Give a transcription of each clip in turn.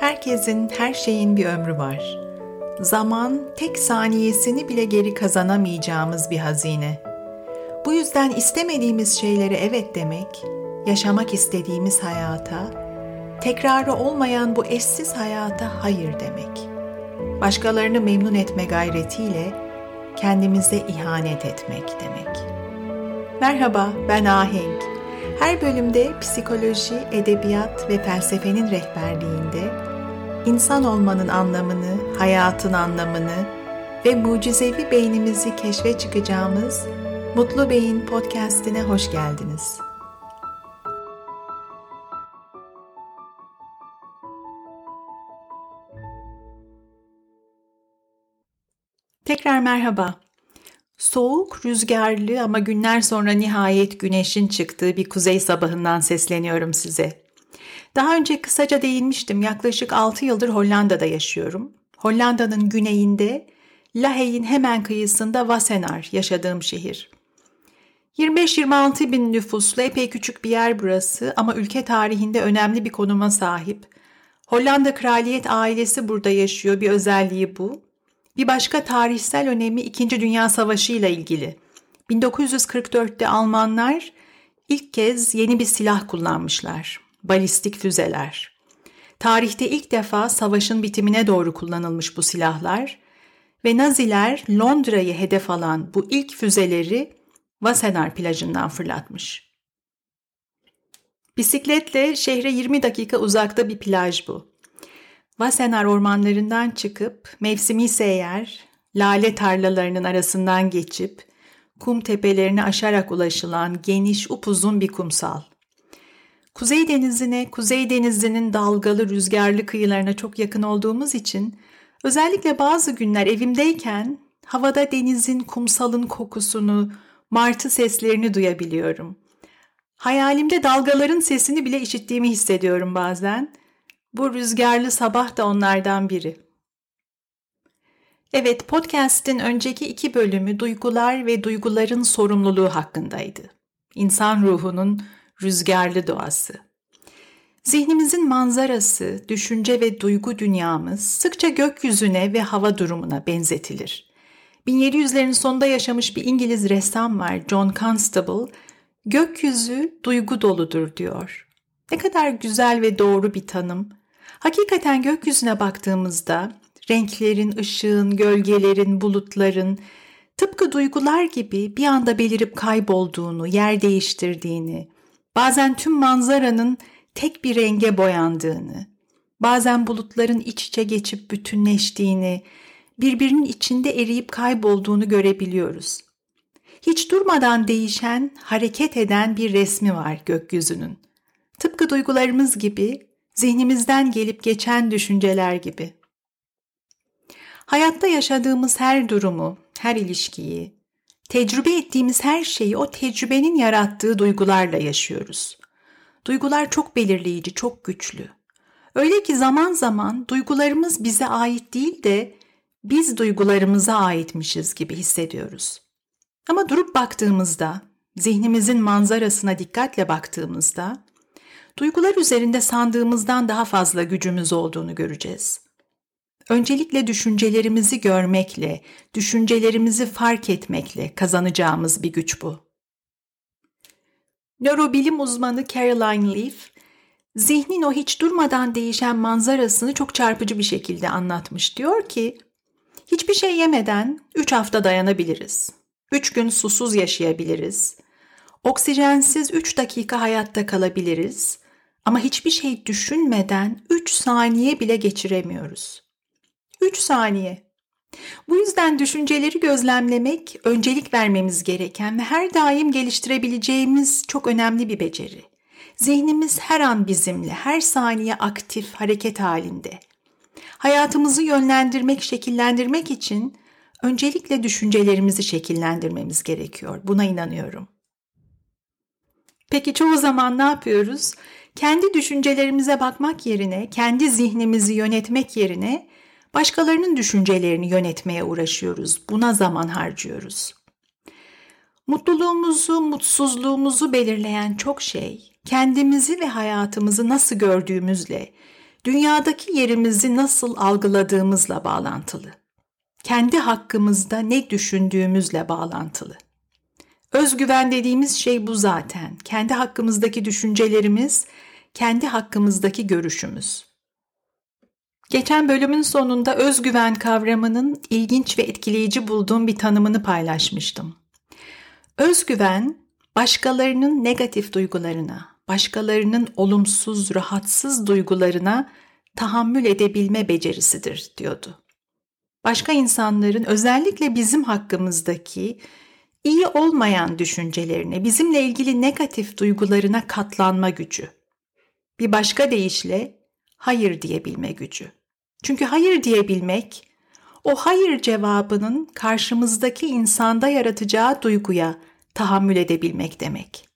Herkesin, her şeyin bir ömrü var. Zaman tek saniyesini bile geri kazanamayacağımız bir hazine. Bu yüzden istemediğimiz şeylere evet demek, yaşamak istediğimiz hayata, tekrarı olmayan bu eşsiz hayata hayır demek. Başkalarını memnun etme gayretiyle kendimize ihanet etmek demek. Merhaba, ben Ahenk. Her bölümde psikoloji, edebiyat ve felsefenin rehberliğinde insan olmanın anlamını, hayatın anlamını ve mucizevi beynimizi keşfe çıkacağımız Mutlu Beyin podcast'ine hoş geldiniz. Tekrar merhaba. Soğuk, rüzgarlı ama günler sonra nihayet güneşin çıktığı bir kuzey sabahından sesleniyorum size. Daha önce kısaca değinmiştim. Yaklaşık 6 yıldır Hollanda'da yaşıyorum. Hollanda'nın güneyinde Lahey'in hemen kıyısında Wassenaar yaşadığım şehir. 25-26 bin nüfuslu epey küçük bir yer burası ama ülke tarihinde önemli bir konuma sahip. Hollanda kraliyet ailesi burada yaşıyor bir özelliği bu. Bir başka tarihsel önemi 2. Dünya Savaşı ile ilgili. 1944'te Almanlar ilk kez yeni bir silah kullanmışlar balistik füzeler. Tarihte ilk defa savaşın bitimine doğru kullanılmış bu silahlar ve Naziler Londra'yı hedef alan bu ilk füzeleri Wassenaar plajından fırlatmış. Bisikletle şehre 20 dakika uzakta bir plaj bu. Wassenaar ormanlarından çıkıp mevsimi ise eğer lale tarlalarının arasından geçip kum tepelerini aşarak ulaşılan geniş upuzun bir kumsal. Kuzey Denizi'ne, Kuzey Denizi'nin dalgalı rüzgarlı kıyılarına çok yakın olduğumuz için özellikle bazı günler evimdeyken havada denizin, kumsalın kokusunu, martı seslerini duyabiliyorum. Hayalimde dalgaların sesini bile işittiğimi hissediyorum bazen. Bu rüzgarlı sabah da onlardan biri. Evet, podcast'in önceki iki bölümü duygular ve duyguların sorumluluğu hakkındaydı. İnsan ruhunun rüzgarlı doğası. Zihnimizin manzarası, düşünce ve duygu dünyamız sıkça gökyüzüne ve hava durumuna benzetilir. 1700'lerin sonunda yaşamış bir İngiliz ressam var John Constable, gökyüzü duygu doludur diyor. Ne kadar güzel ve doğru bir tanım. Hakikaten gökyüzüne baktığımızda renklerin, ışığın, gölgelerin, bulutların tıpkı duygular gibi bir anda belirip kaybolduğunu, yer değiştirdiğini, bazen tüm manzaranın tek bir renge boyandığını, bazen bulutların iç içe geçip bütünleştiğini, birbirinin içinde eriyip kaybolduğunu görebiliyoruz. Hiç durmadan değişen, hareket eden bir resmi var gökyüzünün. Tıpkı duygularımız gibi, zihnimizden gelip geçen düşünceler gibi. Hayatta yaşadığımız her durumu, her ilişkiyi, Tecrübe ettiğimiz her şeyi o tecrübenin yarattığı duygularla yaşıyoruz. Duygular çok belirleyici, çok güçlü. Öyle ki zaman zaman duygularımız bize ait değil de biz duygularımıza aitmişiz gibi hissediyoruz. Ama durup baktığımızda, zihnimizin manzarasına dikkatle baktığımızda, duygular üzerinde sandığımızdan daha fazla gücümüz olduğunu göreceğiz. Öncelikle düşüncelerimizi görmekle, düşüncelerimizi fark etmekle kazanacağımız bir güç bu. Nörobilim uzmanı Caroline Leaf, zihnin o hiç durmadan değişen manzarasını çok çarpıcı bir şekilde anlatmış. Diyor ki, hiçbir şey yemeden 3 hafta dayanabiliriz. 3 gün susuz yaşayabiliriz. Oksijensiz 3 dakika hayatta kalabiliriz. Ama hiçbir şey düşünmeden 3 saniye bile geçiremiyoruz. 3 saniye. Bu yüzden düşünceleri gözlemlemek öncelik vermemiz gereken ve her daim geliştirebileceğimiz çok önemli bir beceri. Zihnimiz her an bizimle, her saniye aktif, hareket halinde. Hayatımızı yönlendirmek, şekillendirmek için öncelikle düşüncelerimizi şekillendirmemiz gerekiyor. Buna inanıyorum. Peki çoğu zaman ne yapıyoruz? Kendi düşüncelerimize bakmak yerine, kendi zihnimizi yönetmek yerine Başkalarının düşüncelerini yönetmeye uğraşıyoruz. Buna zaman harcıyoruz. Mutluluğumuzu, mutsuzluğumuzu belirleyen çok şey kendimizi ve hayatımızı nasıl gördüğümüzle, dünyadaki yerimizi nasıl algıladığımızla bağlantılı. Kendi hakkımızda ne düşündüğümüzle bağlantılı. Özgüven dediğimiz şey bu zaten. Kendi hakkımızdaki düşüncelerimiz, kendi hakkımızdaki görüşümüz. Geçen bölümün sonunda özgüven kavramının ilginç ve etkileyici bulduğum bir tanımını paylaşmıştım. Özgüven, başkalarının negatif duygularına, başkalarının olumsuz, rahatsız duygularına tahammül edebilme becerisidir diyordu. Başka insanların özellikle bizim hakkımızdaki iyi olmayan düşüncelerine, bizimle ilgili negatif duygularına katlanma gücü. Bir başka deyişle hayır diyebilme gücü. Çünkü hayır diyebilmek, o hayır cevabının karşımızdaki insanda yaratacağı duyguya tahammül edebilmek demek.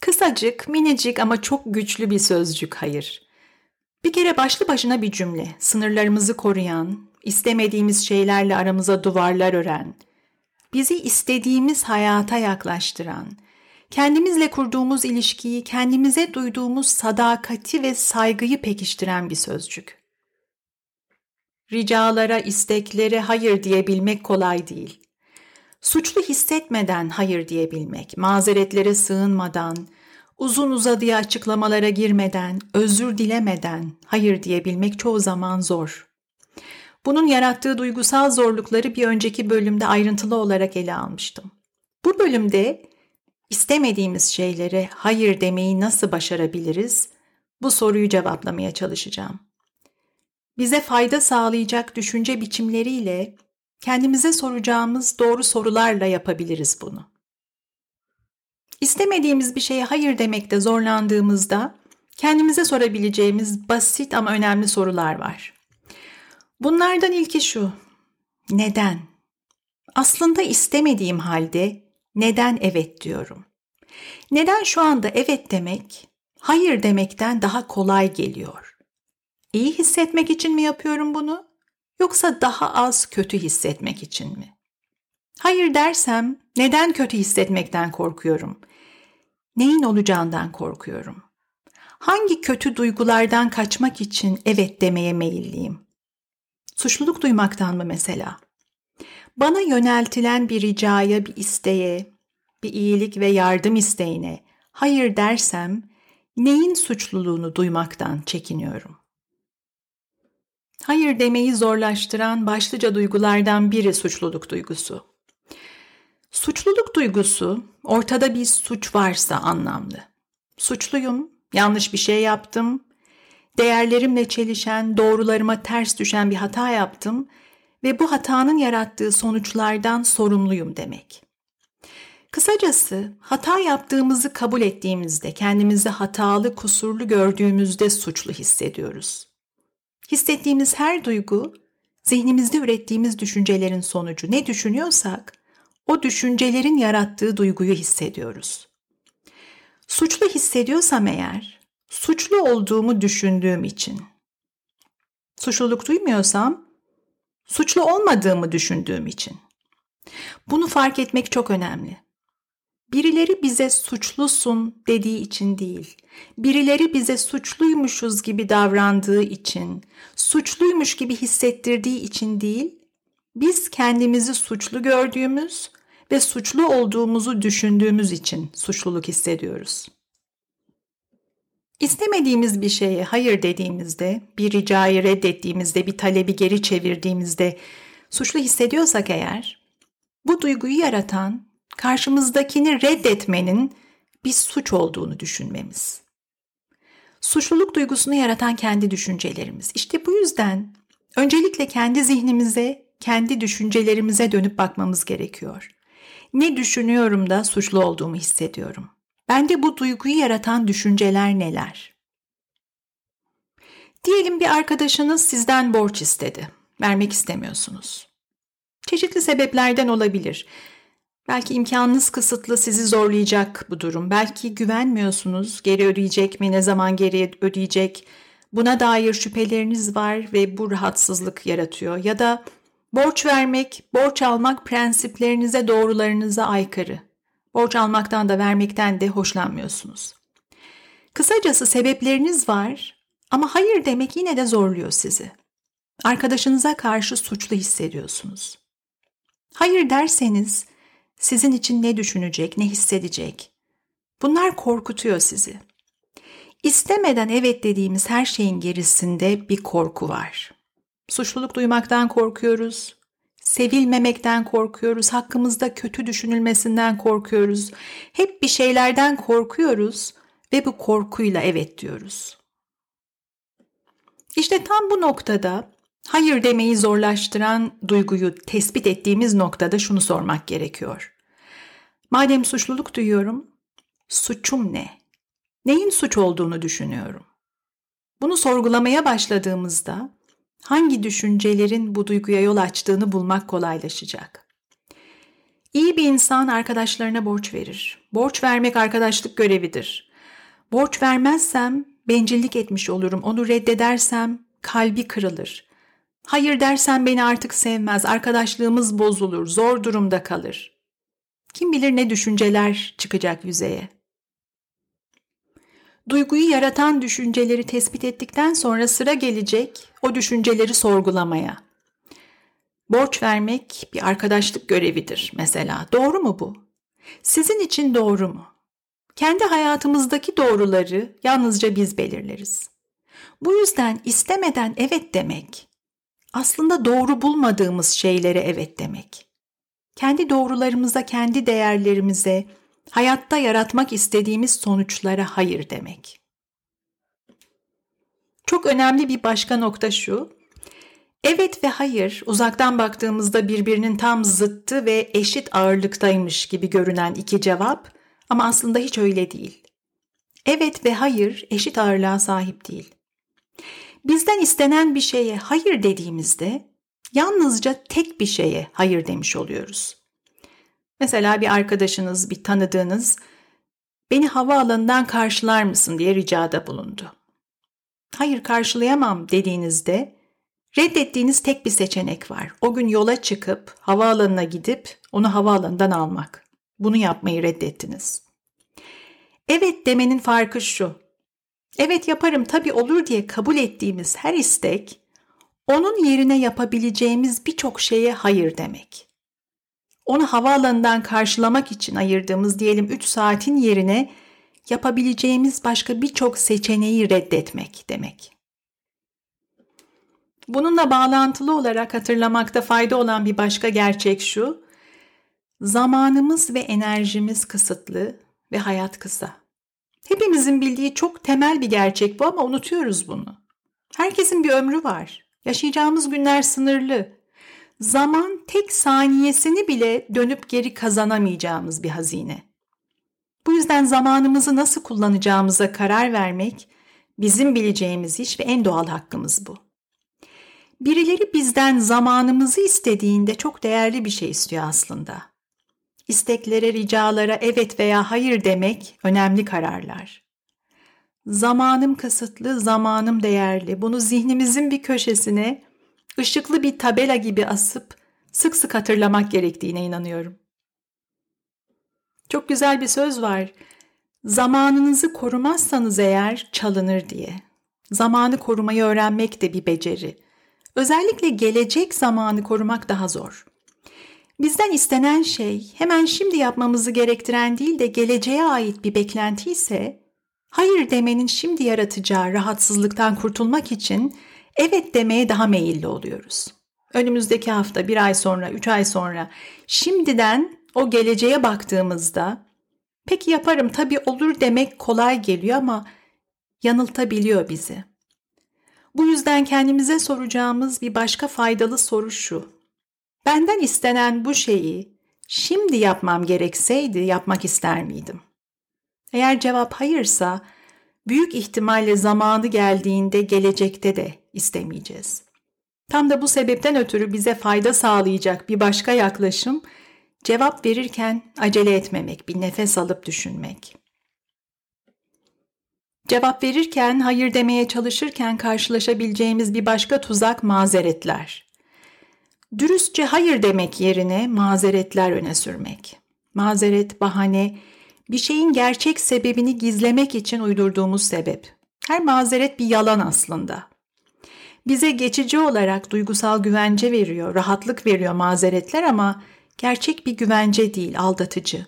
Kısacık, minicik ama çok güçlü bir sözcük hayır. Bir kere başlı başına bir cümle, sınırlarımızı koruyan, istemediğimiz şeylerle aramıza duvarlar ören, bizi istediğimiz hayata yaklaştıran, kendimizle kurduğumuz ilişkiyi, kendimize duyduğumuz sadakati ve saygıyı pekiştiren bir sözcük. Ricalara, isteklere hayır diyebilmek kolay değil. Suçlu hissetmeden hayır diyebilmek, mazeretlere sığınmadan, uzun uzadıya açıklamalara girmeden, özür dilemeden hayır diyebilmek çoğu zaman zor. Bunun yarattığı duygusal zorlukları bir önceki bölümde ayrıntılı olarak ele almıştım. Bu bölümde istemediğimiz şeylere hayır demeyi nasıl başarabiliriz? Bu soruyu cevaplamaya çalışacağım. Bize fayda sağlayacak düşünce biçimleriyle kendimize soracağımız doğru sorularla yapabiliriz bunu. İstemediğimiz bir şeye hayır demekte zorlandığımızda kendimize sorabileceğimiz basit ama önemli sorular var. Bunlardan ilki şu. Neden? Aslında istemediğim halde neden evet diyorum? Neden şu anda evet demek hayır demekten daha kolay geliyor? İyi hissetmek için mi yapıyorum bunu? Yoksa daha az kötü hissetmek için mi? Hayır dersem neden kötü hissetmekten korkuyorum? Neyin olacağından korkuyorum? Hangi kötü duygulardan kaçmak için evet demeye meyilliyim? Suçluluk duymaktan mı mesela? Bana yöneltilen bir ricaya, bir isteğe, bir iyilik ve yardım isteğine hayır dersem neyin suçluluğunu duymaktan çekiniyorum? Hayır demeyi zorlaştıran başlıca duygulardan biri suçluluk duygusu. Suçluluk duygusu ortada bir suç varsa anlamlı. Suçluyum, yanlış bir şey yaptım, değerlerimle çelişen, doğrularıma ters düşen bir hata yaptım ve bu hatanın yarattığı sonuçlardan sorumluyum demek. Kısacası hata yaptığımızı kabul ettiğimizde, kendimizi hatalı, kusurlu gördüğümüzde suçlu hissediyoruz. Hissettiğimiz her duygu, zihnimizde ürettiğimiz düşüncelerin sonucu. Ne düşünüyorsak, o düşüncelerin yarattığı duyguyu hissediyoruz. Suçlu hissediyorsam eğer, suçlu olduğumu düşündüğüm için. Suçluluk duymuyorsam, suçlu olmadığımı düşündüğüm için. Bunu fark etmek çok önemli. Birileri bize suçlusun dediği için değil, birileri bize suçluymuşuz gibi davrandığı için, suçluymuş gibi hissettirdiği için değil, biz kendimizi suçlu gördüğümüz ve suçlu olduğumuzu düşündüğümüz için suçluluk hissediyoruz. İstemediğimiz bir şeye hayır dediğimizde, bir ricayı reddettiğimizde, bir talebi geri çevirdiğimizde suçlu hissediyorsak eğer, bu duyguyu yaratan karşımızdakini reddetmenin bir suç olduğunu düşünmemiz. Suçluluk duygusunu yaratan kendi düşüncelerimiz. İşte bu yüzden öncelikle kendi zihnimize, kendi düşüncelerimize dönüp bakmamız gerekiyor. Ne düşünüyorum da suçlu olduğumu hissediyorum. Bende bu duyguyu yaratan düşünceler neler? Diyelim bir arkadaşınız sizden borç istedi. Vermek istemiyorsunuz. Çeşitli sebeplerden olabilir. Belki imkanınız kısıtlı sizi zorlayacak bu durum. Belki güvenmiyorsunuz. Geri ödeyecek mi? Ne zaman geri ödeyecek? Buna dair şüpheleriniz var ve bu rahatsızlık yaratıyor. Ya da borç vermek, borç almak prensiplerinize, doğrularınıza aykırı. Borç almaktan da vermekten de hoşlanmıyorsunuz. Kısacası sebepleriniz var Ama hayır demek yine de zorluyor sizi. Arkadaşınıza karşı suçlu hissediyorsunuz. Hayır derseniz sizin için ne düşünecek, ne hissedecek? Bunlar korkutuyor sizi. İstemeden evet dediğimiz her şeyin gerisinde bir korku var. Suçluluk duymaktan korkuyoruz, sevilmemekten korkuyoruz, hakkımızda kötü düşünülmesinden korkuyoruz. Hep bir şeylerden korkuyoruz ve bu korkuyla evet diyoruz. İşte tam bu noktada hayır demeyi zorlaştıran duyguyu tespit ettiğimiz noktada şunu sormak gerekiyor. Madem suçluluk duyuyorum, suçum ne? Neyin suç olduğunu düşünüyorum. Bunu sorgulamaya başladığımızda hangi düşüncelerin bu duyguya yol açtığını bulmak kolaylaşacak. İyi bir insan arkadaşlarına borç verir. Borç vermek arkadaşlık görevidir. Borç vermezsem bencillik etmiş olurum. Onu reddedersem kalbi kırılır. Hayır dersem beni artık sevmez, arkadaşlığımız bozulur, zor durumda kalır. Kim bilir ne düşünceler çıkacak yüzeye. Duyguyu yaratan düşünceleri tespit ettikten sonra sıra gelecek o düşünceleri sorgulamaya. Borç vermek bir arkadaşlık görevidir mesela. Doğru mu bu? Sizin için doğru mu? Kendi hayatımızdaki doğruları yalnızca biz belirleriz. Bu yüzden istemeden evet demek aslında doğru bulmadığımız şeylere evet demek. Kendi doğrularımıza, kendi değerlerimize, hayatta yaratmak istediğimiz sonuçlara hayır demek. Çok önemli bir başka nokta şu. Evet ve hayır uzaktan baktığımızda birbirinin tam zıttı ve eşit ağırlıktaymış gibi görünen iki cevap ama aslında hiç öyle değil. Evet ve hayır eşit ağırlığa sahip değil. Bizden istenen bir şeye hayır dediğimizde yalnızca tek bir şeye hayır demiş oluyoruz. Mesela bir arkadaşınız, bir tanıdığınız beni havaalanından karşılar mısın diye ricada bulundu. Hayır karşılayamam dediğinizde reddettiğiniz tek bir seçenek var. O gün yola çıkıp havaalanına gidip onu havaalanından almak. Bunu yapmayı reddettiniz. Evet demenin farkı şu. Evet yaparım tabii olur diye kabul ettiğimiz her istek onun yerine yapabileceğimiz birçok şeye hayır demek. Onu havaalanından karşılamak için ayırdığımız diyelim 3 saatin yerine yapabileceğimiz başka birçok seçeneği reddetmek demek. Bununla bağlantılı olarak hatırlamakta fayda olan bir başka gerçek şu. Zamanımız ve enerjimiz kısıtlı ve hayat kısa. Hepimizin bildiği çok temel bir gerçek bu ama unutuyoruz bunu. Herkesin bir ömrü var. Yaşayacağımız günler sınırlı. Zaman tek saniyesini bile dönüp geri kazanamayacağımız bir hazine. Bu yüzden zamanımızı nasıl kullanacağımıza karar vermek bizim bileceğimiz iş ve en doğal hakkımız bu. Birileri bizden zamanımızı istediğinde çok değerli bir şey istiyor aslında. İsteklere, ricalara evet veya hayır demek önemli kararlar. Zamanım kısıtlı, zamanım değerli. Bunu zihnimizin bir köşesine ışıklı bir tabela gibi asıp sık sık hatırlamak gerektiğine inanıyorum. Çok güzel bir söz var. Zamanınızı korumazsanız eğer çalınır diye. Zamanı korumayı öğrenmek de bir beceri. Özellikle gelecek zamanı korumak daha zor. Bizden istenen şey hemen şimdi yapmamızı gerektiren değil de geleceğe ait bir beklenti ise hayır demenin şimdi yaratacağı rahatsızlıktan kurtulmak için evet demeye daha meyilli oluyoruz. Önümüzdeki hafta, bir ay sonra, üç ay sonra şimdiden o geleceğe baktığımızda peki yaparım tabii olur demek kolay geliyor ama yanıltabiliyor bizi. Bu yüzden kendimize soracağımız bir başka faydalı soru şu. Benden istenen bu şeyi şimdi yapmam gerekseydi yapmak ister miydim? Eğer cevap hayırsa büyük ihtimalle zamanı geldiğinde gelecekte de istemeyeceğiz. Tam da bu sebepten ötürü bize fayda sağlayacak bir başka yaklaşım cevap verirken acele etmemek, bir nefes alıp düşünmek. Cevap verirken, hayır demeye çalışırken karşılaşabileceğimiz bir başka tuzak mazeretler. Dürüstçe hayır demek yerine mazeretler öne sürmek. Mazeret, bahane, bir şeyin gerçek sebebini gizlemek için uydurduğumuz sebep. Her mazeret bir yalan aslında. Bize geçici olarak duygusal güvence veriyor, rahatlık veriyor mazeretler ama gerçek bir güvence değil, aldatıcı.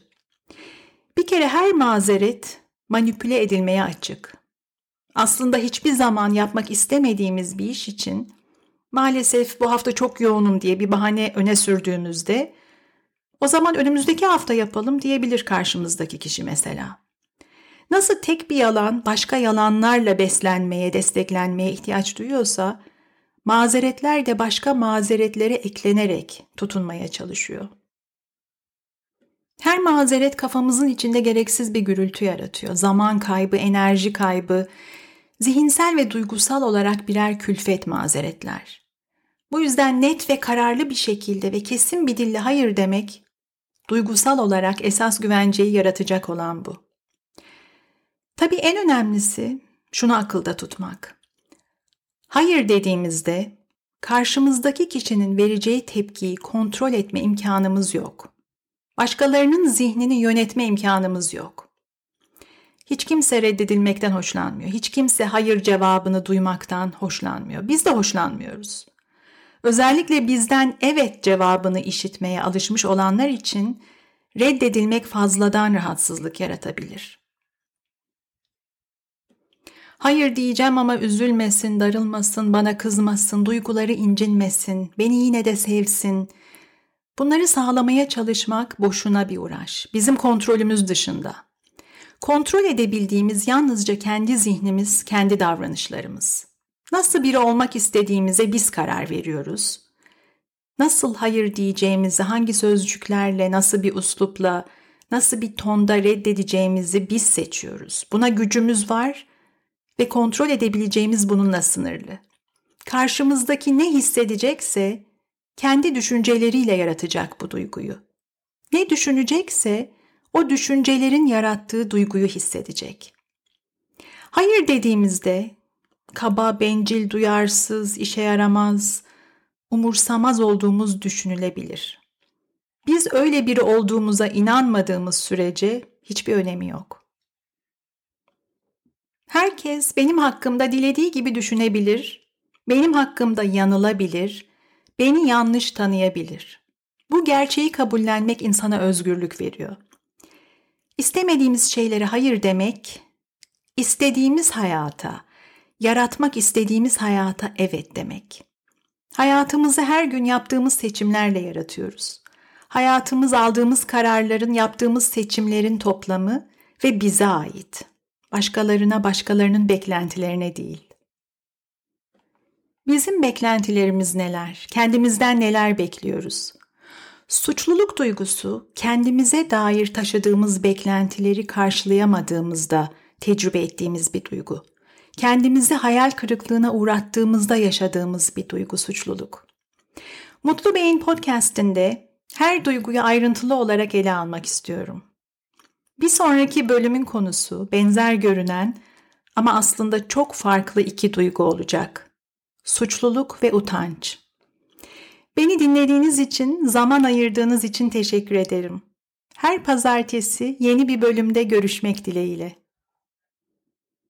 Bir kere her mazeret manipüle edilmeye açık. Aslında hiçbir zaman yapmak istemediğimiz bir iş için maalesef bu hafta çok yoğunum diye bir bahane öne sürdüğümüzde o zaman önümüzdeki hafta yapalım diyebilir karşımızdaki kişi mesela. Nasıl tek bir yalan başka yalanlarla beslenmeye, desteklenmeye ihtiyaç duyuyorsa, mazeretler de başka mazeretlere eklenerek tutunmaya çalışıyor. Her mazeret kafamızın içinde gereksiz bir gürültü yaratıyor. Zaman kaybı, enerji kaybı, zihinsel ve duygusal olarak birer külfet mazeretler. Bu yüzden net ve kararlı bir şekilde ve kesin bir dille hayır demek, duygusal olarak esas güvenceyi yaratacak olan bu. Tabii en önemlisi şunu akılda tutmak. Hayır dediğimizde karşımızdaki kişinin vereceği tepkiyi kontrol etme imkanımız yok. Başkalarının zihnini yönetme imkanımız yok. Hiç kimse reddedilmekten hoşlanmıyor. Hiç kimse hayır cevabını duymaktan hoşlanmıyor. Biz de hoşlanmıyoruz. Özellikle bizden evet cevabını işitmeye alışmış olanlar için reddedilmek fazladan rahatsızlık yaratabilir. Hayır diyeceğim ama üzülmesin, darılmasın, bana kızmasın, duyguları incinmesin, beni yine de sevsin. Bunları sağlamaya çalışmak boşuna bir uğraş. Bizim kontrolümüz dışında. Kontrol edebildiğimiz yalnızca kendi zihnimiz, kendi davranışlarımız. Nasıl biri olmak istediğimize biz karar veriyoruz. Nasıl hayır diyeceğimizi, hangi sözcüklerle, nasıl bir uslupla, nasıl bir tonda reddedeceğimizi biz seçiyoruz. Buna gücümüz var ve kontrol edebileceğimiz bununla sınırlı. Karşımızdaki ne hissedecekse kendi düşünceleriyle yaratacak bu duyguyu. Ne düşünecekse o düşüncelerin yarattığı duyguyu hissedecek. Hayır dediğimizde kaba, bencil, duyarsız, işe yaramaz, umursamaz olduğumuz düşünülebilir. Biz öyle biri olduğumuza inanmadığımız sürece hiçbir önemi yok. Herkes benim hakkımda dilediği gibi düşünebilir, benim hakkımda yanılabilir, beni yanlış tanıyabilir. Bu gerçeği kabullenmek insana özgürlük veriyor. İstemediğimiz şeylere hayır demek, istediğimiz hayata, yaratmak istediğimiz hayata evet demek. Hayatımızı her gün yaptığımız seçimlerle yaratıyoruz. Hayatımız aldığımız kararların, yaptığımız seçimlerin toplamı ve bize ait. Başkalarına, başkalarının beklentilerine değil. Bizim beklentilerimiz neler? Kendimizden neler bekliyoruz? Suçluluk duygusu kendimize dair taşıdığımız beklentileri karşılayamadığımızda tecrübe ettiğimiz bir duygu kendimizi hayal kırıklığına uğrattığımızda yaşadığımız bir duygu suçluluk. Mutlu Beyin podcast'inde her duyguyu ayrıntılı olarak ele almak istiyorum. Bir sonraki bölümün konusu benzer görünen ama aslında çok farklı iki duygu olacak. Suçluluk ve utanç. Beni dinlediğiniz için, zaman ayırdığınız için teşekkür ederim. Her pazartesi yeni bir bölümde görüşmek dileğiyle.